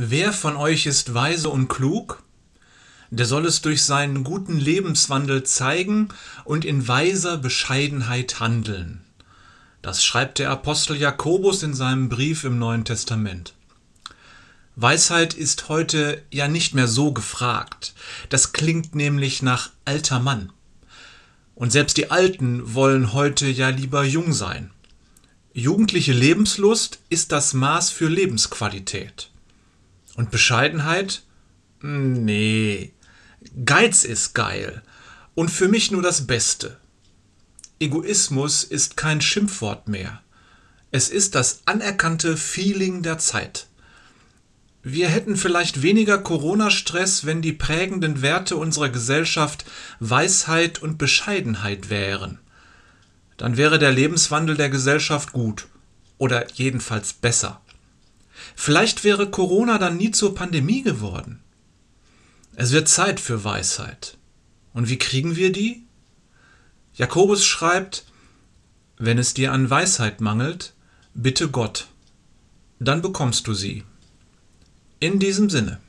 Wer von euch ist weise und klug? Der soll es durch seinen guten Lebenswandel zeigen und in weiser Bescheidenheit handeln. Das schreibt der Apostel Jakobus in seinem Brief im Neuen Testament. Weisheit ist heute ja nicht mehr so gefragt. Das klingt nämlich nach alter Mann. Und selbst die Alten wollen heute ja lieber jung sein. Jugendliche Lebenslust ist das Maß für Lebensqualität. Und Bescheidenheit? Nee. Geiz ist geil. Und für mich nur das Beste. Egoismus ist kein Schimpfwort mehr. Es ist das anerkannte Feeling der Zeit. Wir hätten vielleicht weniger Corona-Stress, wenn die prägenden Werte unserer Gesellschaft Weisheit und Bescheidenheit wären. Dann wäre der Lebenswandel der Gesellschaft gut oder jedenfalls besser. Vielleicht wäre Corona dann nie zur Pandemie geworden. Es wird Zeit für Weisheit. Und wie kriegen wir die? Jakobus schreibt, wenn es dir an Weisheit mangelt, bitte Gott, dann bekommst du sie. In diesem Sinne.